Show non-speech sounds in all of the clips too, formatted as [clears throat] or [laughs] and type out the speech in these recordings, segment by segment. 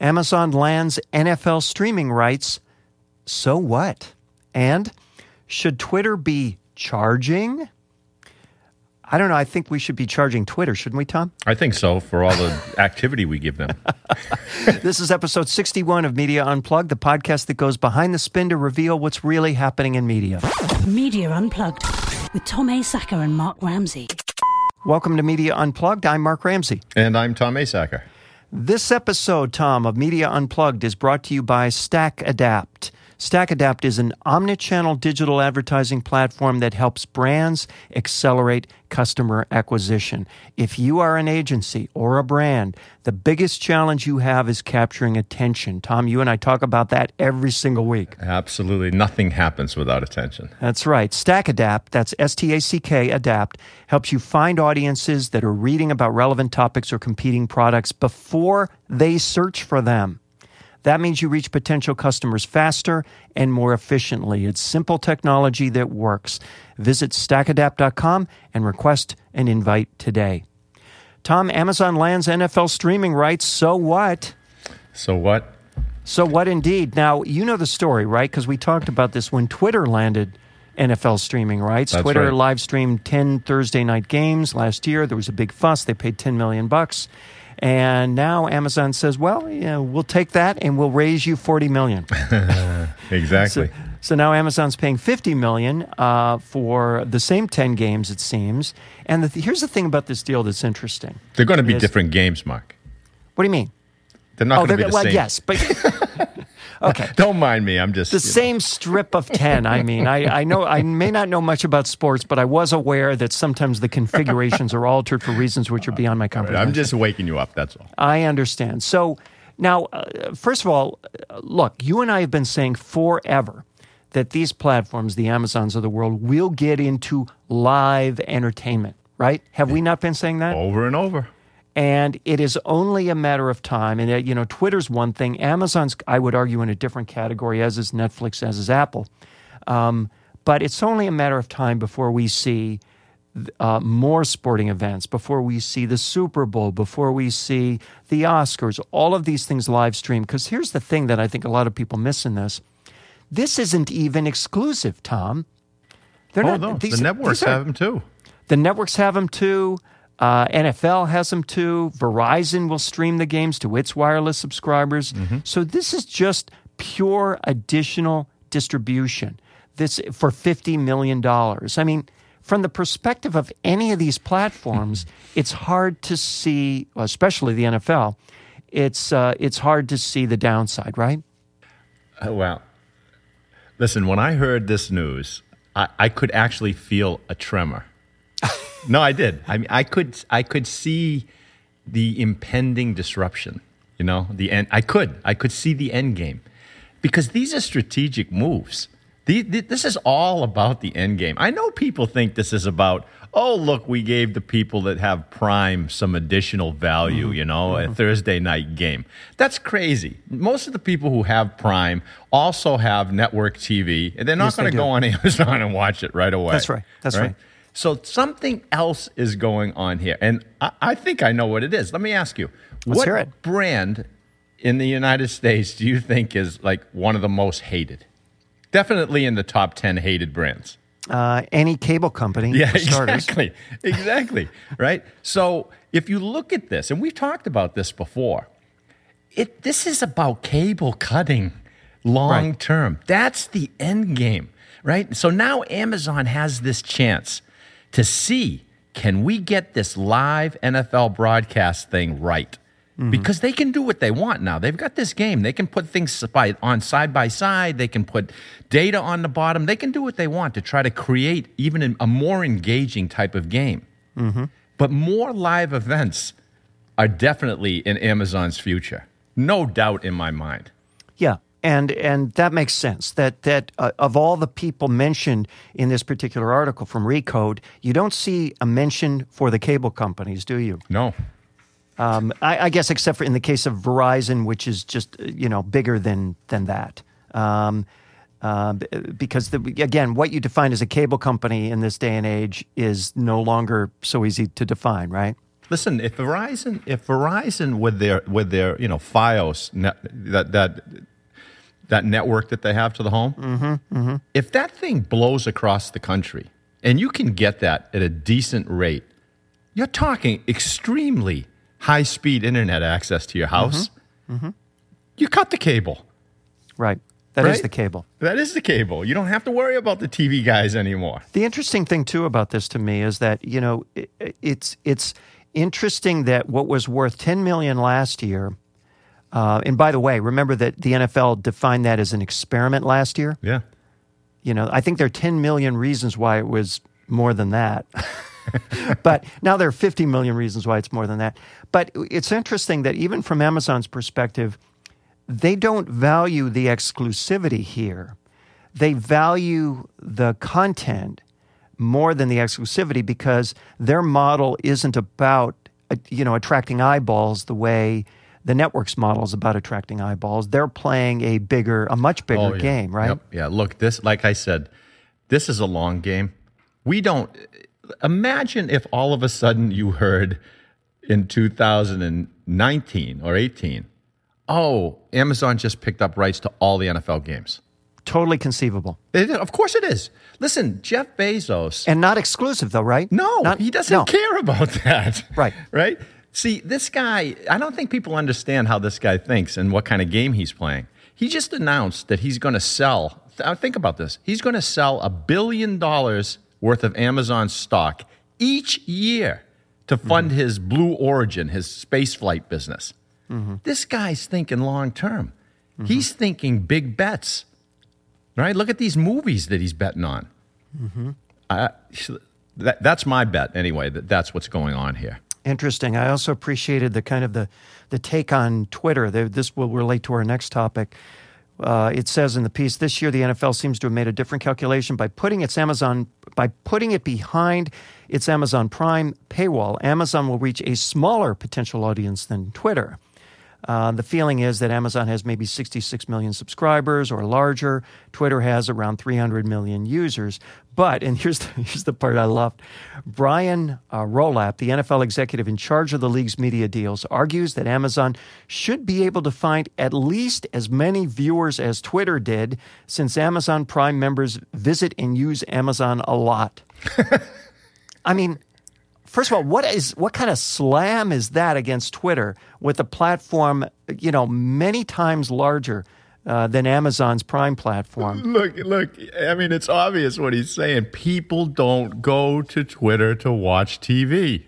Amazon lands NFL streaming rights. So what? And should Twitter be charging? I don't know. I think we should be charging Twitter, shouldn't we, Tom? I think so for all the [laughs] activity we give them. [laughs] this is episode 61 of Media Unplugged, the podcast that goes behind the spin to reveal what's really happening in media. Media Unplugged with Tom Asacker and Mark Ramsey. Welcome to Media Unplugged. I'm Mark Ramsey. And I'm Tom Asacker. This episode, Tom, of Media Unplugged is brought to you by StackAdapt. StackAdapt is an omnichannel digital advertising platform that helps brands accelerate customer acquisition. If you are an agency or a brand, the biggest challenge you have is capturing attention. Tom, you and I talk about that every single week. Absolutely. Nothing happens without attention. That's right. StackAdapt, that's S T A C K Adapt, helps you find audiences that are reading about relevant topics or competing products before they search for them. That means you reach potential customers faster and more efficiently. It's simple technology that works. Visit stackadapt.com and request an invite today. Tom, Amazon lands NFL streaming rights. So what? So what? So what indeed? Now, you know the story, right? Because we talked about this when Twitter landed NFL streaming rights. That's Twitter right. live streamed 10 Thursday night games last year. There was a big fuss. They paid 10 million bucks. And now Amazon says, well, yeah, we'll take that and we'll raise you 40 million. [laughs] Exactly. So, so now Amazon's paying 50 million uh, for the same 10 games, it seems. And the, here's the thing about this deal that's interesting. They're going to be Yes. different games, Mark. What do you mean? They're not oh, going to be the well, same. yes, but [laughs] okay. [laughs] Don't mind me. I'm just The you know. same strip of 10. I mean, I, I know I may not know much about sports, but I was aware that sometimes the configurations are altered for reasons which are beyond my comprehension. I'm just waking you up. That's all. I understand. So now, uh, first of all, look, you and I have been saying forever that these platforms, the Amazons of the world, will get into live entertainment, right? Have we not been saying that? Over and over. And it is only a matter of time. And, uh, you know, Twitter's one thing. Amazon's, I would argue, in a different category, as is Netflix, as is Apple. Um, but it's only a matter of time before we see uh, more sporting events, before we see the Super Bowl, before we see the Oscars, all of these things live stream. Because here's the thing that I think a lot of people miss in this this isn't even exclusive, Tom. They're Oh, not, no. these- the networks are- have them too. the networks have them too. Uh, NFL has them too. Verizon will stream the games to its wireless subscribers. So this is just pure additional distribution. This for fifty million dollars. I mean, from the perspective of any of these platforms, [laughs] it's hard to see, especially the NFL. It's uh, it's hard to see the downside, right? Uh, well, listen, when I heard this news, I, I could actually feel a tremor. [laughs] no, I did. I mean, I could, I could see the impending disruption. You know, the end. I could, I could see the end game, because these are strategic moves. The, the, this is all about the end game. I know people think this is about, oh, look, we gave the people that have Prime some additional value, mm-hmm. you know, a mm-hmm. Thursday night game. That's crazy. Most of the people who have Prime also have network TV, and they're not Yes, going to go on [laughs] Amazon and watch it right away. That's right. That's right. So something else is going on here, and I, I think I know what it is. Let me ask you: Let's What hear it. brand in the United States do you think is like one of the most hated? Definitely in the top ten hated brands. Uh, any cable company, Yeah, exactly, exactly. [laughs] right. So if you look at this, and we've talked about this before, it this is about cable cutting long term. That's the end game, right? So now Amazon has this chance to see can we get this live NFL broadcast thing right? Mm-hmm. Because they can do what they want now. They've got this game. They can put things by, on side by side. They can put data on the bottom. They can do what they want to try to create even a- a more engaging type of game. Mm-hmm. But more live events are definitely in Amazon's future. No doubt in my mind. And and that makes sense. That that uh, of all the people mentioned in this particular article from Recode, you don't see a mention for the cable companies, do you? No. Um, I, I guess except for in the case of Verizon, which is just uh, you know bigger than than that. Um, uh, because the, again, what you define as a cable company in this day and age is no longer so easy to define, right? Listen, if Verizon, if Verizon with their with their you know FiOS that that that network that they have to the home, Mm-hmm, if that thing blows across the country and you can get that at a decent rate, you're talking extremely high speed internet access to your house. Mm-hmm, You cut the cable. Right. That is Right? the cable. That is the cable. You don't have to worry about the TV guys anymore. The interesting thing too about this to me is that you know i- i- it's it's interesting that what was worth 10 million last year, uh, and by the way, remember that the NFL defined that as an experiment last year. Yeah. You know, I think there are 10 million reasons why it was more than that. [laughs] but now there are 50 million reasons why it's more than that. But it's interesting that even from Amazon's perspective, they don't value the exclusivity here. They value the content more than the exclusivity because their model isn't about uh, you know attracting eyeballs the way the network's model is about attracting eyeballs. They're playing a bigger, a much bigger Oh, yeah. game, right? Yep. Yeah. Look, this, like I said, this is a long game. We don't imagine if all of a sudden you heard in 2019 or 18, oh, Amazon just picked up rights to all the NFL games. Totally conceivable. It- of course it is. Listen, Jeff Bezos. And not exclusive though, right? No, Not- he doesn't no. care about that. Right. [laughs] Right? See, this guy, I don't think people understand how this guy thinks and what kind of game he's playing. He just announced that he's going to sell, think about this, he's going to sell a billion dollars worth of Amazon stock each year to fund mm-hmm. his Blue Origin, his space flight business. Mm-hmm. This guy's thinking long term. Mm-hmm. He's thinking big bets. Right? Look at these movies that he's betting on. I, that, that's my bet anyway. That that's what's going on here. Interesting. I also appreciated the kind of the, the take on Twitter. This will relate to our next topic. Uh, it says in the piece this year the NFL seems to have made a different calculation by putting its Amazon by putting it behind its Amazon Prime paywall. Amazon will reach a smaller potential audience than Twitter. Uh, the feeling is that Amazon has maybe 66 million subscribers or larger. Twitter has around 300 million users. But, and [laughs] here's the, here's the part I loved Brian uh, Rolapp, the NFL executive in charge of the league's media deals, argues that Amazon should be able to find at least as many viewers as Twitter did, since Amazon Prime members visit and use Amazon a lot. [laughs] I mean, first of all, what is what kind of slam is that against Twitter with a platform, you know, many times larger uh, than Amazon's Prime platform? [laughs] Look, look. I mean, it's obvious what he's saying. People don't go to Twitter to watch TV.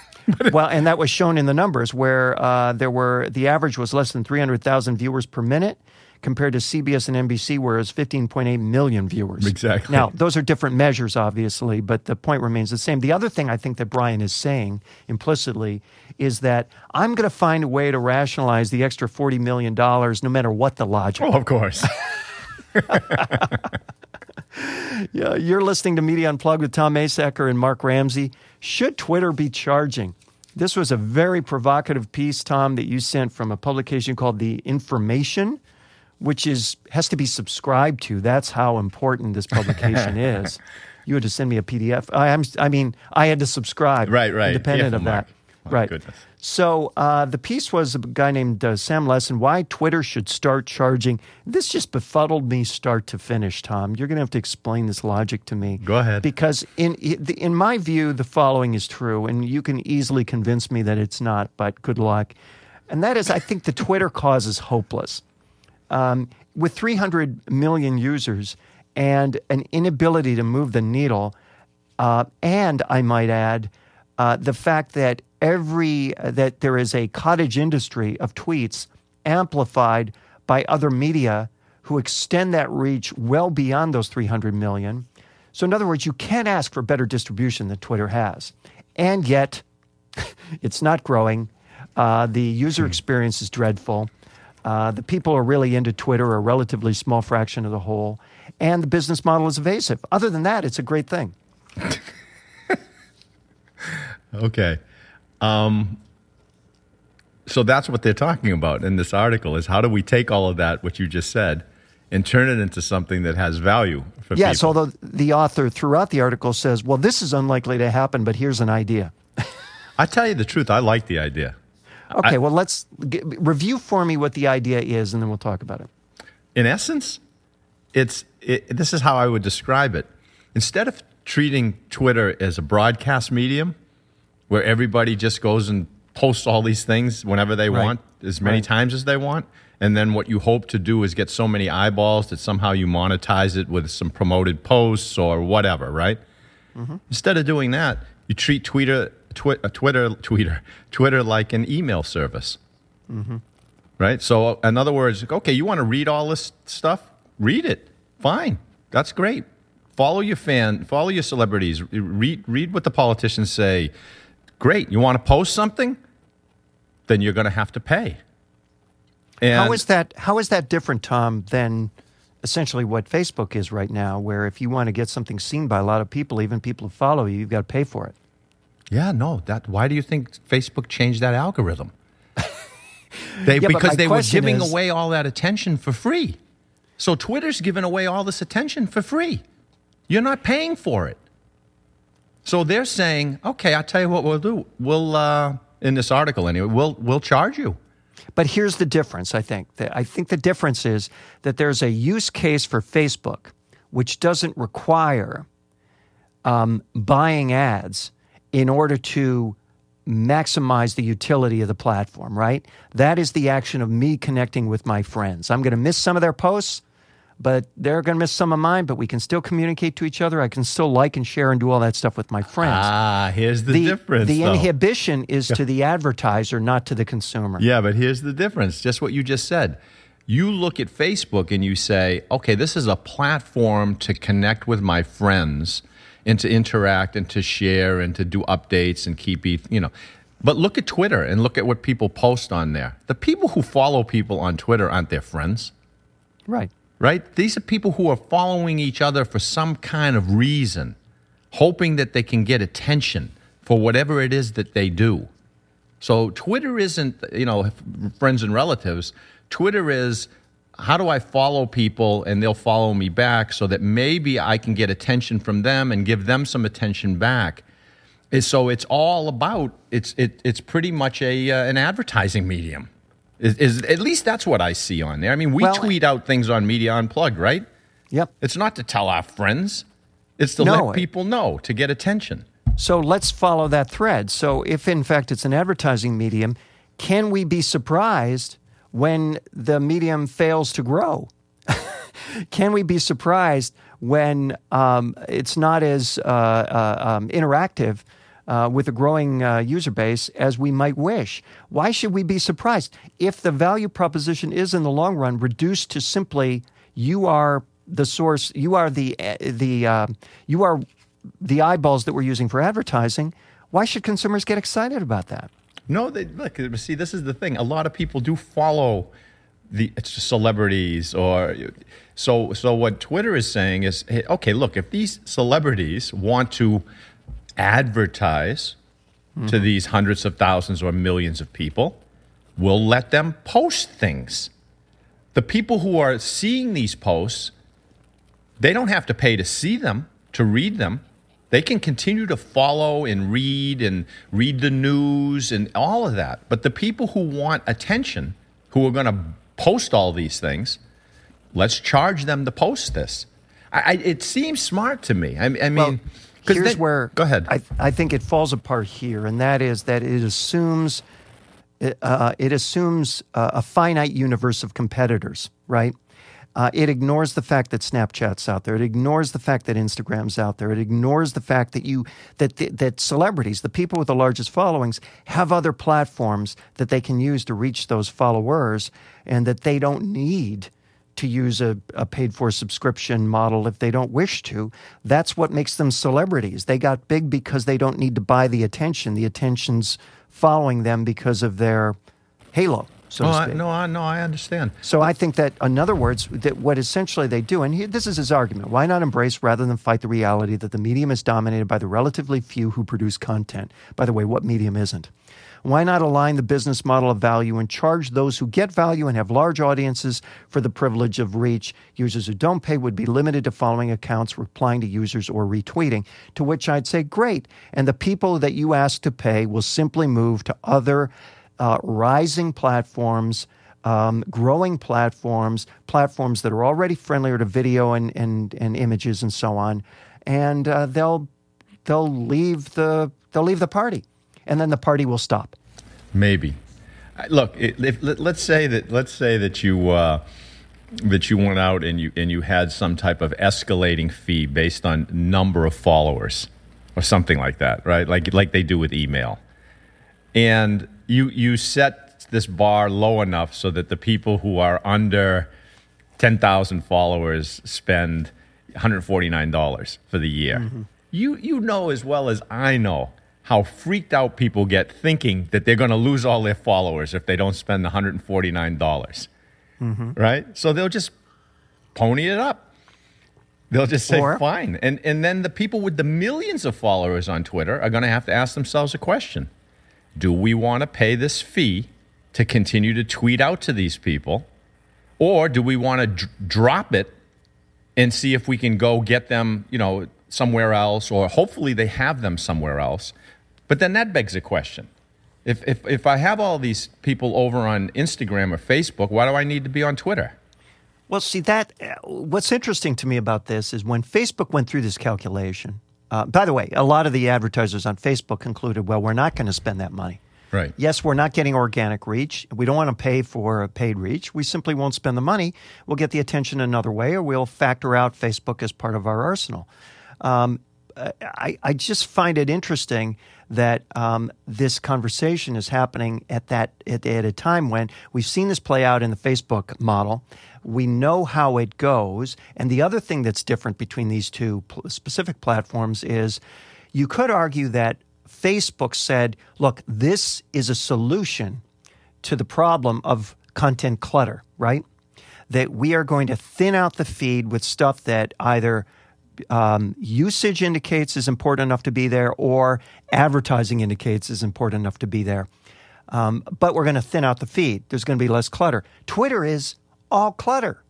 [laughs] well, and that was shown in the numbers where uh, there were the average was less than 300,000 viewers per minute compared to CBS and NBC where it was 15.8 million viewers. Exactly. Now, those are different measures obviously, but the point remains the same. The other thing I think that Brian is saying implicitly is that I'm going to find a way to rationalize the extra 40 million dollars no matter what the logic. Oh, of course. [laughs] Yeah, you're listening to Media Unplugged with Tom Asacker and Mark Ramsey. Should Twitter be charging? This was a very provocative piece, Tom, that you sent from a publication called The Information, which is has to be subscribed to. That's how important this publication [laughs] is. You had to send me a PDF. I, I'm, I mean, I had to subscribe. Right, right. Independent of that. Right. goodness. So uh, the piece was a guy named uh, Sam Lessin. Why Twitter should start charging. This just befuddled me start to finish. Tom, you're going to have to explain this logic to me. Go ahead. Because in in my view, the following is true, and you can easily convince me that it's not. But good luck. And that is, I think the Twitter cause is hopeless. Um, with 300 million users and an inability to move the needle, uh, and I might add, uh, the fact that every uh, that there is a cottage industry of tweets amplified by other media who extend that reach well beyond those 300 million. So, in other words, you can't ask for better distribution than Twitter has, and yet [laughs] it's not growing. Uh, the user experience is dreadful. Uh, the people who are really into Twitter are a relatively small fraction of the whole, and the business model is evasive. Other than that, it's a great thing. [laughs] Okay. Um, so that's what they're talking about in this article is how do we take all of that, what you just said, and turn it into something that has value for Yes, people? although the author throughout the article says, well, this is unlikely to happen, but here's an idea. I tell you the truth, I like the idea. Okay, I- well, let's g- review for me what the idea is, and then we'll talk about it. in essence, it's it, this is how I would describe it. Instead of treating Twitter as a broadcast medium, where everybody just goes and posts all these things whenever they Right. want, as many Right. times as they want, and then what you hope to do is get so many eyeballs that somehow you monetize it with some promoted posts or whatever, right? Mm-hmm. Instead of doing that, you treat Twitter, twi- uh, Twitter, Twitter, Twitter like an email service right? So, in other words, okay, you want to read all this stuff? Read it. Fine. That's great. Follow your fan, follow your celebrities. Read, read what the politicians say. Great. You want to post something? Then you're going to have to pay. And How is that? How is that different, Tom, than essentially what Facebook is right now? Where if you want to get something seen by a lot of people, even people who follow you, you've got to pay for it. Yeah, no. That. Why do you think Facebook changed that algorithm? [laughs] they Yeah, because they were giving is- away all that attention for free. So Twitter's giving away all this attention for free. You're not paying for it. So they're saying, okay, I'll tell you what we'll do. We'll uh, in this article anyway. We'll we'll charge you. But here's the difference, I think. I think the difference is that there's a use case for Facebook which doesn't require um, buying ads in order to maximize the utility of the platform, right? That is the action of me connecting with my friends. I'm going to miss some of their posts, but they're going to miss some of mine, but we can still communicate to each other. I can still like and share and do all that stuff with my friends. Ah, here's the, difference. The though. inhibition is to the advertiser, not to the consumer. Yeah, but here's the difference. Just what you just said. You look at Facebook and you say, okay, this is a platform to connect with my friends and to interact and to share and to do updates and keep, you know. But look at Twitter and look at what people post on there. The people who follow people on Twitter aren't their friends, Right. right? These are people who are following each other for some kind of reason, hoping that they can get attention for whatever it is that they do. So Twitter isn't, you know, friends and relatives. Twitter is how do I follow people and they'll follow me back so that maybe I can get attention from them and give them some attention back. And so it's all about it's it, it's pretty much a uh, an advertising medium. Is, is at least that's what I see on there. I mean, we Well- tweet out things on Media Unplugged, right? Yep. It's not to tell our friends. It's to No. let people know to get attention. So let's follow that thread. So, if in fact it's an advertising medium, can we be surprised when the medium fails to grow? [laughs] can we be surprised when um, it's not as uh, uh, um, interactive uh, with a growing uh, user base as we might wish? Why should we be surprised if the value proposition is in the long run reduced to simply you are the source, you are the uh, the uh, you are the eyeballs that we're using for advertising? Why should consumers get excited about that? No, they look. See, this is the thing. A lot of people do follow the it's celebrities, or so. So what Twitter is saying is, hey, okay, look, if these celebrities want to advertise to hmm. these hundreds of thousands or millions of people, we'll let them post things. The people who are seeing these posts, they don't have to pay to see them, to read them. They can continue to follow and read and read the news and all of that. But the people who want attention, who are going to post all these things, let's charge them to post this. I, I, it seems smart to me. I, I mean, 'cause here's then- where Go ahead. I, I think it falls apart here, and that is that it assumes uh, it assumes uh, a finite universe of competitors, right? Uh, it ignores the fact that Snapchat's out there. It ignores the fact that Instagram's out there. It ignores the fact that you that that celebrities, the people with the largest followings, have other platforms that they can use to reach those followers, and that they don't need to use a, a paid for subscription model if they don't wish to. That's what makes them celebrities. They got big because they don't need to buy the attention. The attention's following them because of their halo, so no, to I, no, I, no, I understand. So I think that, in other words, that what essentially they do, and here, this is his argument: why not embrace rather than fight the reality that the medium is dominated by the relatively few who produce content? By the way, what medium isn't? Why not align the business model of value and charge those who get value and have large audiences for the privilege of reach? Users who don't pay would be limited to following accounts, replying to users, or retweeting. To which I'd say, great. And the people that you ask to pay will simply move to other uh, rising platforms. Um, growing platforms, platforms that are already friendlier to video and, and, and images and so on, and uh, they'll they'll leave the they'll leave the party, and then the party will stop. Maybe. Look, if, let's say that let's say that you uh, that you went out and you and you had some type of escalating fee based on number of followers or something like that, right? Like like they do with email, and you you set this bar low enough so that the people who are under ten thousand followers spend one hundred forty nine dollars for the year. Mm-hmm you you know as well as I know how freaked out people get thinking that they're going to lose all their followers if they don't spend 149. dollars mm-hmm. Right? So they'll just pony it up. They'll just say or, fine. And and then the people with the millions of followers on Twitter are going to have to ask themselves a question. Do we want to pay this fee to continue to tweet out to these people or do we want to drop it and see if we can go get them, you know, somewhere else, or hopefully they have them somewhere else. But then that begs a question. If, if, if I have all these people over on Instagram or Facebook, why do I need to be on Twitter? Well, see, that uh, what's interesting to me about this is when Facebook went through this calculation. Uh, by the way, a lot of the advertisers on Facebook concluded, well, we're not going to spend that money. Right. Yes, we're not getting organic reach. We don't want to pay for a paid reach. We simply won't spend the money. We'll get the attention another way, or we'll factor out Facebook as part of our arsenal. Um, I, I, just find it interesting that um, this conversation is happening at that at, at, a time when we've seen this play out in the Facebook model. We know how it goes, and the other thing that's different between these two pl- specific platforms is you could argue that Facebook said, "Look, this is a solution to the problem of content clutter." Right? That we are going to thin out the feed with stuff that either um, usage indicates is important enough to be there, or advertising indicates is important enough to be there. Um, but we're going to thin out the feed. There's going to be less clutter. Twitter is all clutter.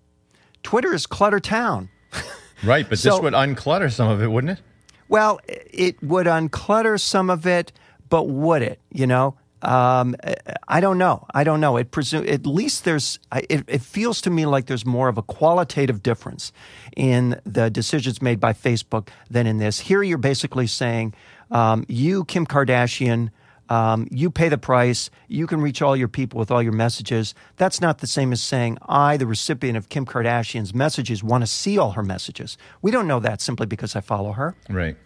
Twitter is clutter town. [laughs] right, but so, this would unclutter some of it, wouldn't it? Well, it would unclutter some of it, but would it? You know, um, I don't know. I don't know. It presume at least there's. It, it, feels to me like there's more of a qualitative difference in the decisions made by Facebook than in this. Here, you're basically saying, um, you, Kim Kardashian. Um, you pay the price. You can reach all your people with all your messages. That's not the same as saying, I, the recipient of Kim Kardashian's messages, want to see all her messages. We don't know that simply because I follow her. Right.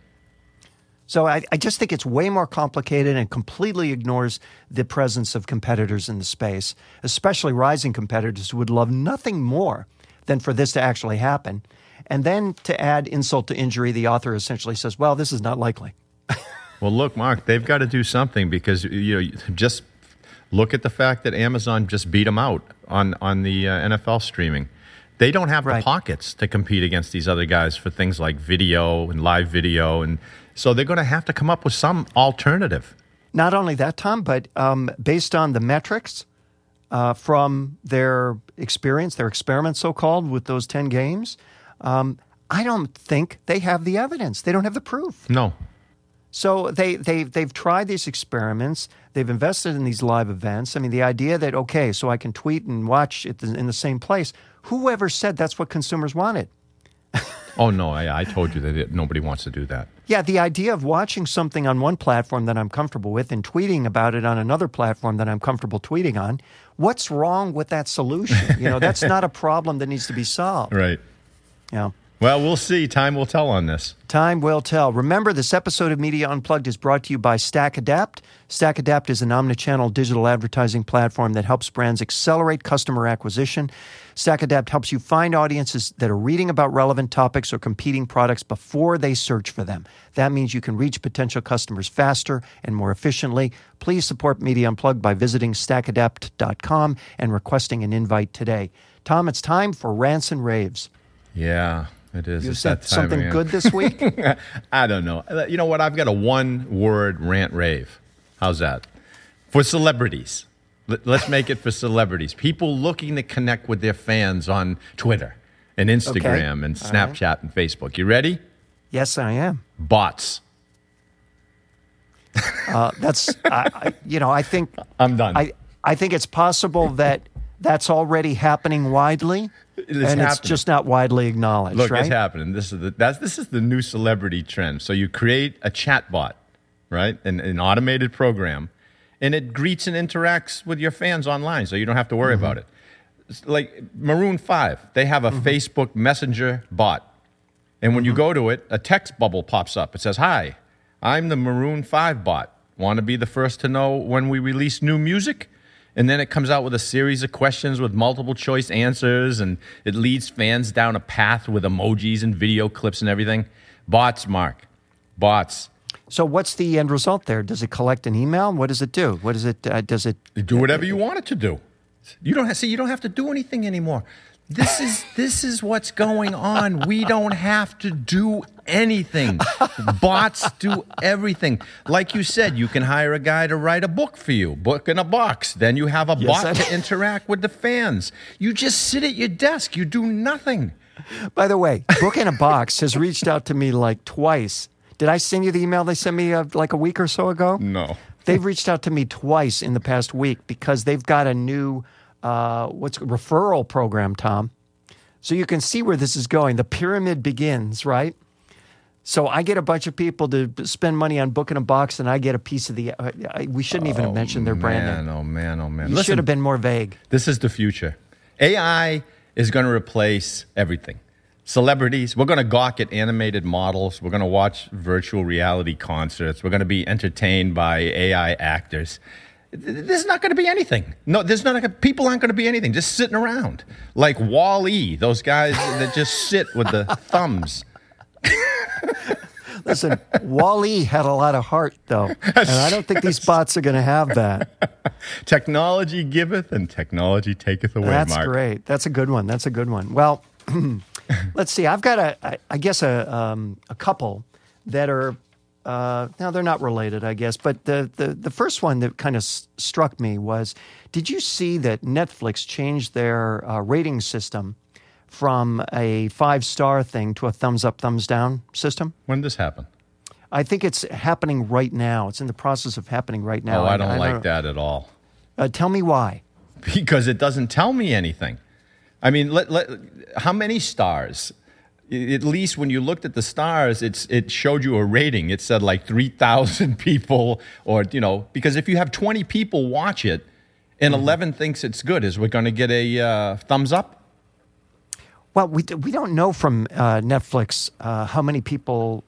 So I, I, just think it's way more complicated and completely ignores the presence of competitors in the space, especially rising competitors who would love nothing more than for this to actually happen. And then to add insult to injury, the author essentially says, well, this is not likely. [laughs] well, look, Mark, they've got to do something because, you know, just look at the fact that Amazon just beat them out on, on the uh, NFL streaming. They don't have right. the pockets to compete against these other guys for things like video and live video and so they're going to have to come up with some alternative. Not only that, Tom, but um, based on the metrics uh, from their experience, their experiment, so called, with those 10 games, um, I don't think they have the evidence. They don't have the proof. No. So they, they, they've tried these experiments. They've invested in these live events. I mean, the idea that, okay, so I can tweet and watch it in the same place, whoever said that's what consumers wanted? oh, no, I, I told you that it, nobody wants to do that. Yeah, the idea of watching something on one platform that I'm comfortable with and tweeting about it on another platform that I'm comfortable tweeting on, what's wrong with that solution? You know, that's [laughs] not a problem that needs to be solved. Right. Yeah. Well, we'll see. Time will tell on this. Time will tell. Remember, this episode of Media Unplugged is brought to you by StackAdapt. StackAdapt is an omnichannel digital advertising platform that helps brands accelerate customer acquisition. StackAdapt helps you find audiences that are reading about relevant topics or competing products before they search for them. That means you can reach potential customers faster and more efficiently. Please support Media Unplugged by visiting stackadapt.com and requesting an invite today. Tom, it's time for Rants and Raves. Yeah. It is. You said something good this week? [laughs] I don't know. Uh, you know what? I've got a one word rant rave. How's that? for celebrities. Let- Let's make it for celebrities. People looking to connect with their fans on Twitter and Instagram and All right. Snapchat and Facebook. You ready? Yes, I am. Bots. Uh, that's, you know, I think [laughs] I'm done. I, I think it's possible that that's already happening widely, It's and it's just not widely acknowledged, Look, right? it's happening. This is the that's this is the new celebrity trend. So you create a chat bot, right? An, an automated program, and it greets and interacts with your fans online, so you don't have to worry Mm-hmm. about it. It's like Maroon Five, they have a Mm-hmm. Facebook Messenger bot, and when you Mm-hmm. go to it, a text bubble pops up. It says, "Hi, I'm the Maroon Five bot. Want to be the first to know when we release new music?" And then it comes out with a series of questions with multiple choice answers, and it leads fans down a path with emojis and video clips and everything. Bots, Mark. Bots. So, what's the end result there? Does it collect an email? What does it do? What does it? Uh, does it? Do whatever you want it to do. You don't have, see. You don't have to do anything anymore. This is this is what's going on. We don't have to do anything. Bots do everything. Like you said, you can hire a guy to write a book for you, book in a box. Then you have a Yes, bot I- to [laughs] interact with the fans. You just sit at your desk. You do nothing. By the way, Book in a Box has reached out to me like twice. Did I send you the email they sent me uh, like a week or so ago? No. They've reached out to me twice in the past week because they've got a new uh, what's referral program, Tom. So you can see where this is going. The pyramid begins, right? So I get a bunch of people to spend money on Book in a Box, and I get a piece of the. Uh, I- we shouldn't even have mentioned their brand man, name. Oh man, oh man. You Listen, should have been more vague. This is the future. AI is going to replace everything. Celebrities, we're going to gawk at animated models. We're going to watch virtual reality concerts. We're going to be entertained by AI actors. Th- There's not going to be anything. No, there's not. Gonna, people aren't going to be anything. Just sitting around like Wall E. Those guys that just sit with the [laughs] thumbs. [laughs] Listen, WALL-E had a lot of heart, though, and I don't think these bots are going to have that. [laughs] Technology giveth and technology taketh away. That's Mark. great. That's a good one. That's a good one. Well, [clears throat] let's see. I've got a, I- I guess a, um, a couple that are. Uh, now they're not related, I guess, but the, the, the first one that kind of s- struck me was: Did you see that Netflix changed their uh, rating system from a five star thing to a thumbs up, thumbs down system? When did this happen? I think it's happening right now. It's in the process of happening right now. oh, I don't like know. that at all. Uh, tell me why. because it doesn't tell me anything. I mean, let, let, how many stars? At least when you looked at the stars, it's, it showed you a rating. It said like 3,000 [laughs] people, or, you know, because if you have 20 people watch it and 11 thinks it's good, is we're going to get a uh, thumbs up? Well, we, we don't know from uh, Netflix uh, how many people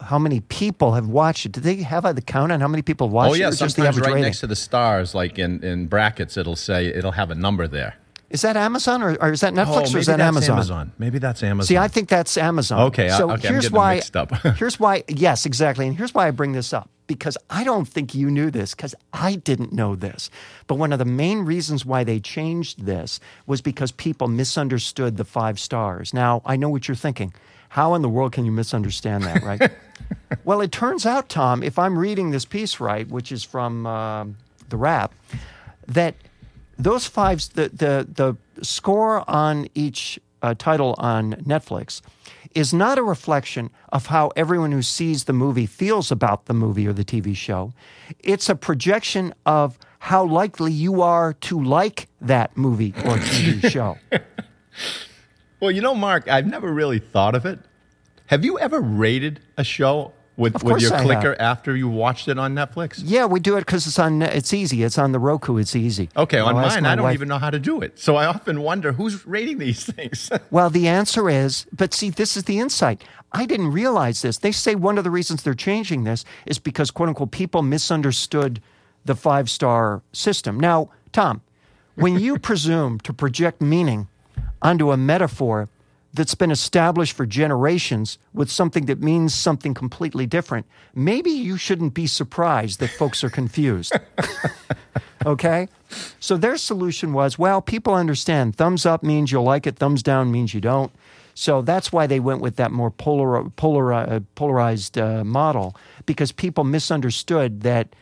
how many people have watched it. Do they have the count on how many people watched oh, yeah, it? or just the average right rating? next to the stars, like in, in brackets, it'll say, it'll have a number there. Is that Amazon or, or is that Netflix oh, or is that that's Amazon? Maybe that's Amazon. See, I think that's Amazon. Okay, so okay, I'm here's getting why. mixed up. [laughs] [laughs] here's why. Yes, exactly. And here's why I bring this up because I don't think you knew this because I didn't know this. But one of the main reasons why they changed this was because people misunderstood the five stars. Now I know what you're thinking. How in the world can you misunderstand that, right? [laughs] well, it turns out, Tom, if I'm reading this piece right, which is from um, the Wrap, that those five, the the the score on each uh, title on Netflix is not a reflection of how everyone who sees the movie feels about the movie or the TV show. It's a projection of how likely you are to like that movie or TV [laughs] show. Well, you know, Mark, I've never really thought of it. Have you ever rated a show with, Of with your I have. clicker after you watched it on Netflix? Yeah, we do it because it's on. It's easy. It's on the Roku. It's easy. Okay, You on know, mine, I don't wife. even know how to do it. So I often wonder who's rating these things. [laughs] Well, the answer is, but see, this is the insight. I didn't realize this. They say one of the reasons they're changing this is because, quote unquote, people misunderstood the five star system. Now, Tom, when you [laughs] presume to project meaning onto a metaphor that's been established for generations with something that means something completely different, maybe you shouldn't be surprised that folks are confused. [laughs] Okay? So their solution was well, people understand thumbs up means you'll like it, thumbs down means you don't. So that's why they went with that more polar, polar, uh, polarized uh, model because people misunderstood that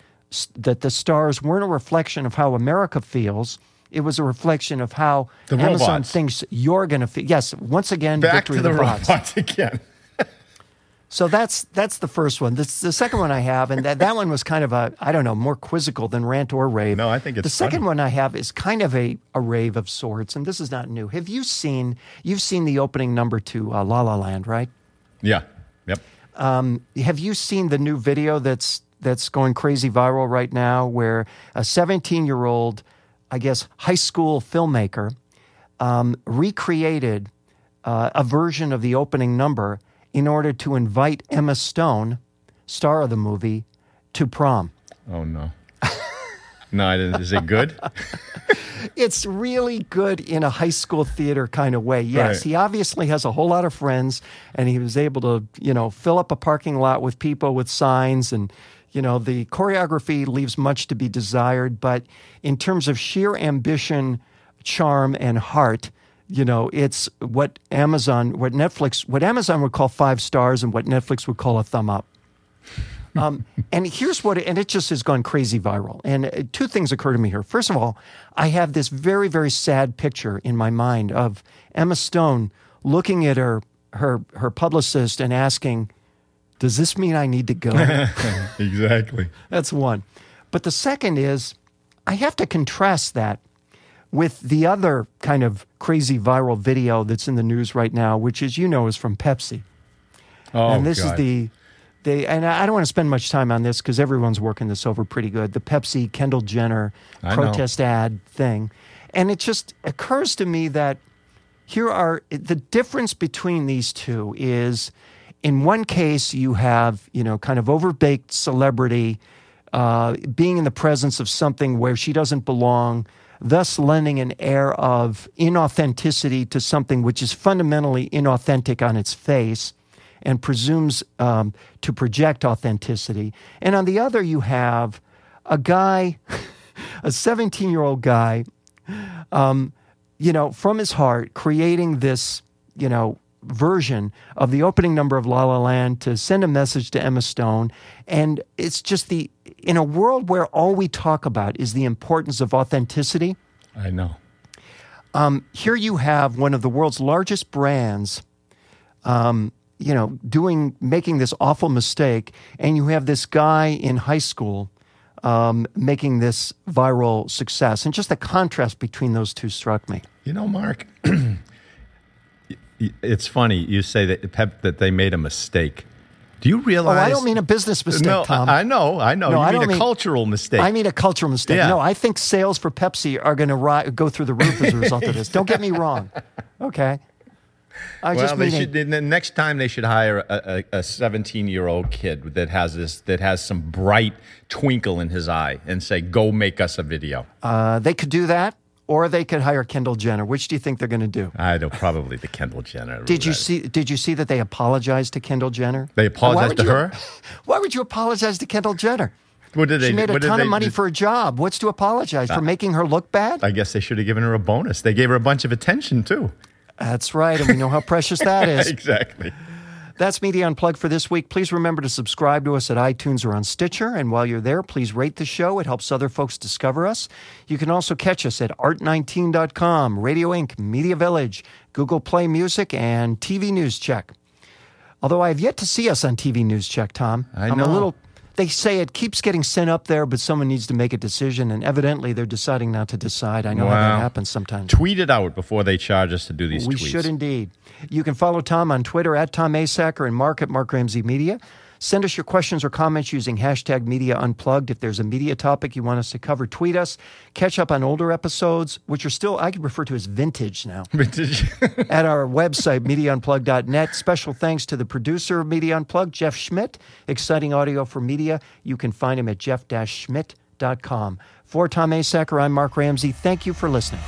that the stars weren't a reflection of how America feels. It was a reflection of how The Amazon robots. thinks you're going to feel. Yes, once again, Back victory to the the bots. robots again. [laughs] So that's that's the first one. This the second one I have, and that, that one was kind of a I don't know more quizzical than rant or rave. No, I think it's the second funny. one I have is kind of a, a rave of sorts, and this is not new. Have you seen you've seen the opening number to uh, La La Land, right? Yeah. Yep. Have you seen the new video that's that's going crazy viral right now, where a 17 year old, I guess, high school filmmaker um, recreated uh, a version of the opening number in order to invite Emma Stone, star of the movie, to prom. Oh no. No. Is it good? [laughs] It's really good in a high school theater kind of way. Yes, Right. he obviously has a whole lot of friends, and he was able to, you know, fill up a parking lot with people with signs, and you know, the choreography leaves much to be desired. But in terms of sheer ambition, charm, and heart, you know, it's what Amazon, what Netflix, what Amazon would call five stars, and what Netflix would call a thumb up. [laughs] Um, and here's what, and it just has gone crazy viral. And uh, two things occur to me here. First of all, I have this very, very sad picture in my mind of Emma Stone looking at her her her publicist and asking, "Does this mean I need to go?" [laughs] exactly. That's one. But the second is, I have to contrast that with the other kind of crazy viral video that's in the news right now, which, as you know, is from Pepsi. Oh, and this God. is the they and I don't want to spend much time on this because everyone's working this over pretty good. The Pepsi Kendall Jenner I know. protest ad thing, and it just occurs to me that here are the difference between these two is in one case you have you know kind of overbaked celebrity uh, being in the presence of something where she doesn't belong thus lending an air of inauthenticity to something which is fundamentally inauthentic on its face and presumes um, to project authenticity. And on the other you have a guy [laughs] a 17 year old guy you know, from his heart, creating this, you know, version of the opening number of La La Land to send a message to Emma Stone. And it's just the, in a world where all we talk about is the importance of authenticity, I know. here you have one of the world's largest brands, um, you know, doing, making this awful mistake. And you have this guy in high school um, making this viral success. And just the contrast between those two struck me. You know, Mark, [clears throat] it's funny you say that Pep that they made a mistake. Do you Oh, realize? I don't mean a business mistake, no, Tom. I I know, I know. No, you I mean don't a mean- cultural mistake. I mean a cultural mistake. Yeah. No, I think sales for Pepsi are going to ri- go through the roof as a result of this. Don't get me wrong. Okay. I well, just they should. The next time they should hire a- a 17 year old kid that has this that has some bright twinkle in his eye and say, "Go make us a video." uh, they could do that, or they could hire Kendall Jenner. Which do you think they're going to do? I know, probably the Kendall Jenner. [laughs] Did you see? Did you see that they apologized to Kendall Jenner? They apologized to you- her? [laughs] Why would you apologize to Kendall Jenner? What did they? She made a ton of money for a job. What's to apologize for uh, making her look bad? I guess they should have given her a bonus. They gave her a bunch of attention too. That's right, and we know how precious that [laughs] is. exactly. That's Media Unplugged for this week. Please remember to subscribe to us at iTunes or on Stitcher. And while you're there, please rate the show. It helps other folks discover us. You can also catch us at art19.com, Radio Ink, Media Village, Google Play Music, and TV News Check. Although I have yet to see us on TV News Check, Tom. I am a little. They say it keeps getting sent up there, but someone needs to make a decision, and evidently they're deciding not to decide. I know how that happens sometimes. Tweet it out before they charge us to do these We tweets. should indeed. You can follow Tom on Twitter at Tom Asacker and Mark at Mark Ramsey Media. Send us your questions or comments using hashtag Media Unplugged. If there's a media topic you want us to cover, tweet us. Catch up on older episodes, which are still, I could refer to as vintage now, [laughs] Vintage. [laughs] at our website, MediaUnplugged.net. Special thanks to the producer of Media Unplugged, Jeff Schmidt. Exciting audio for media. You can find him at jeff-schmidt.com. For Tom Asacker, I'm Mark Ramsey. Thank you for listening.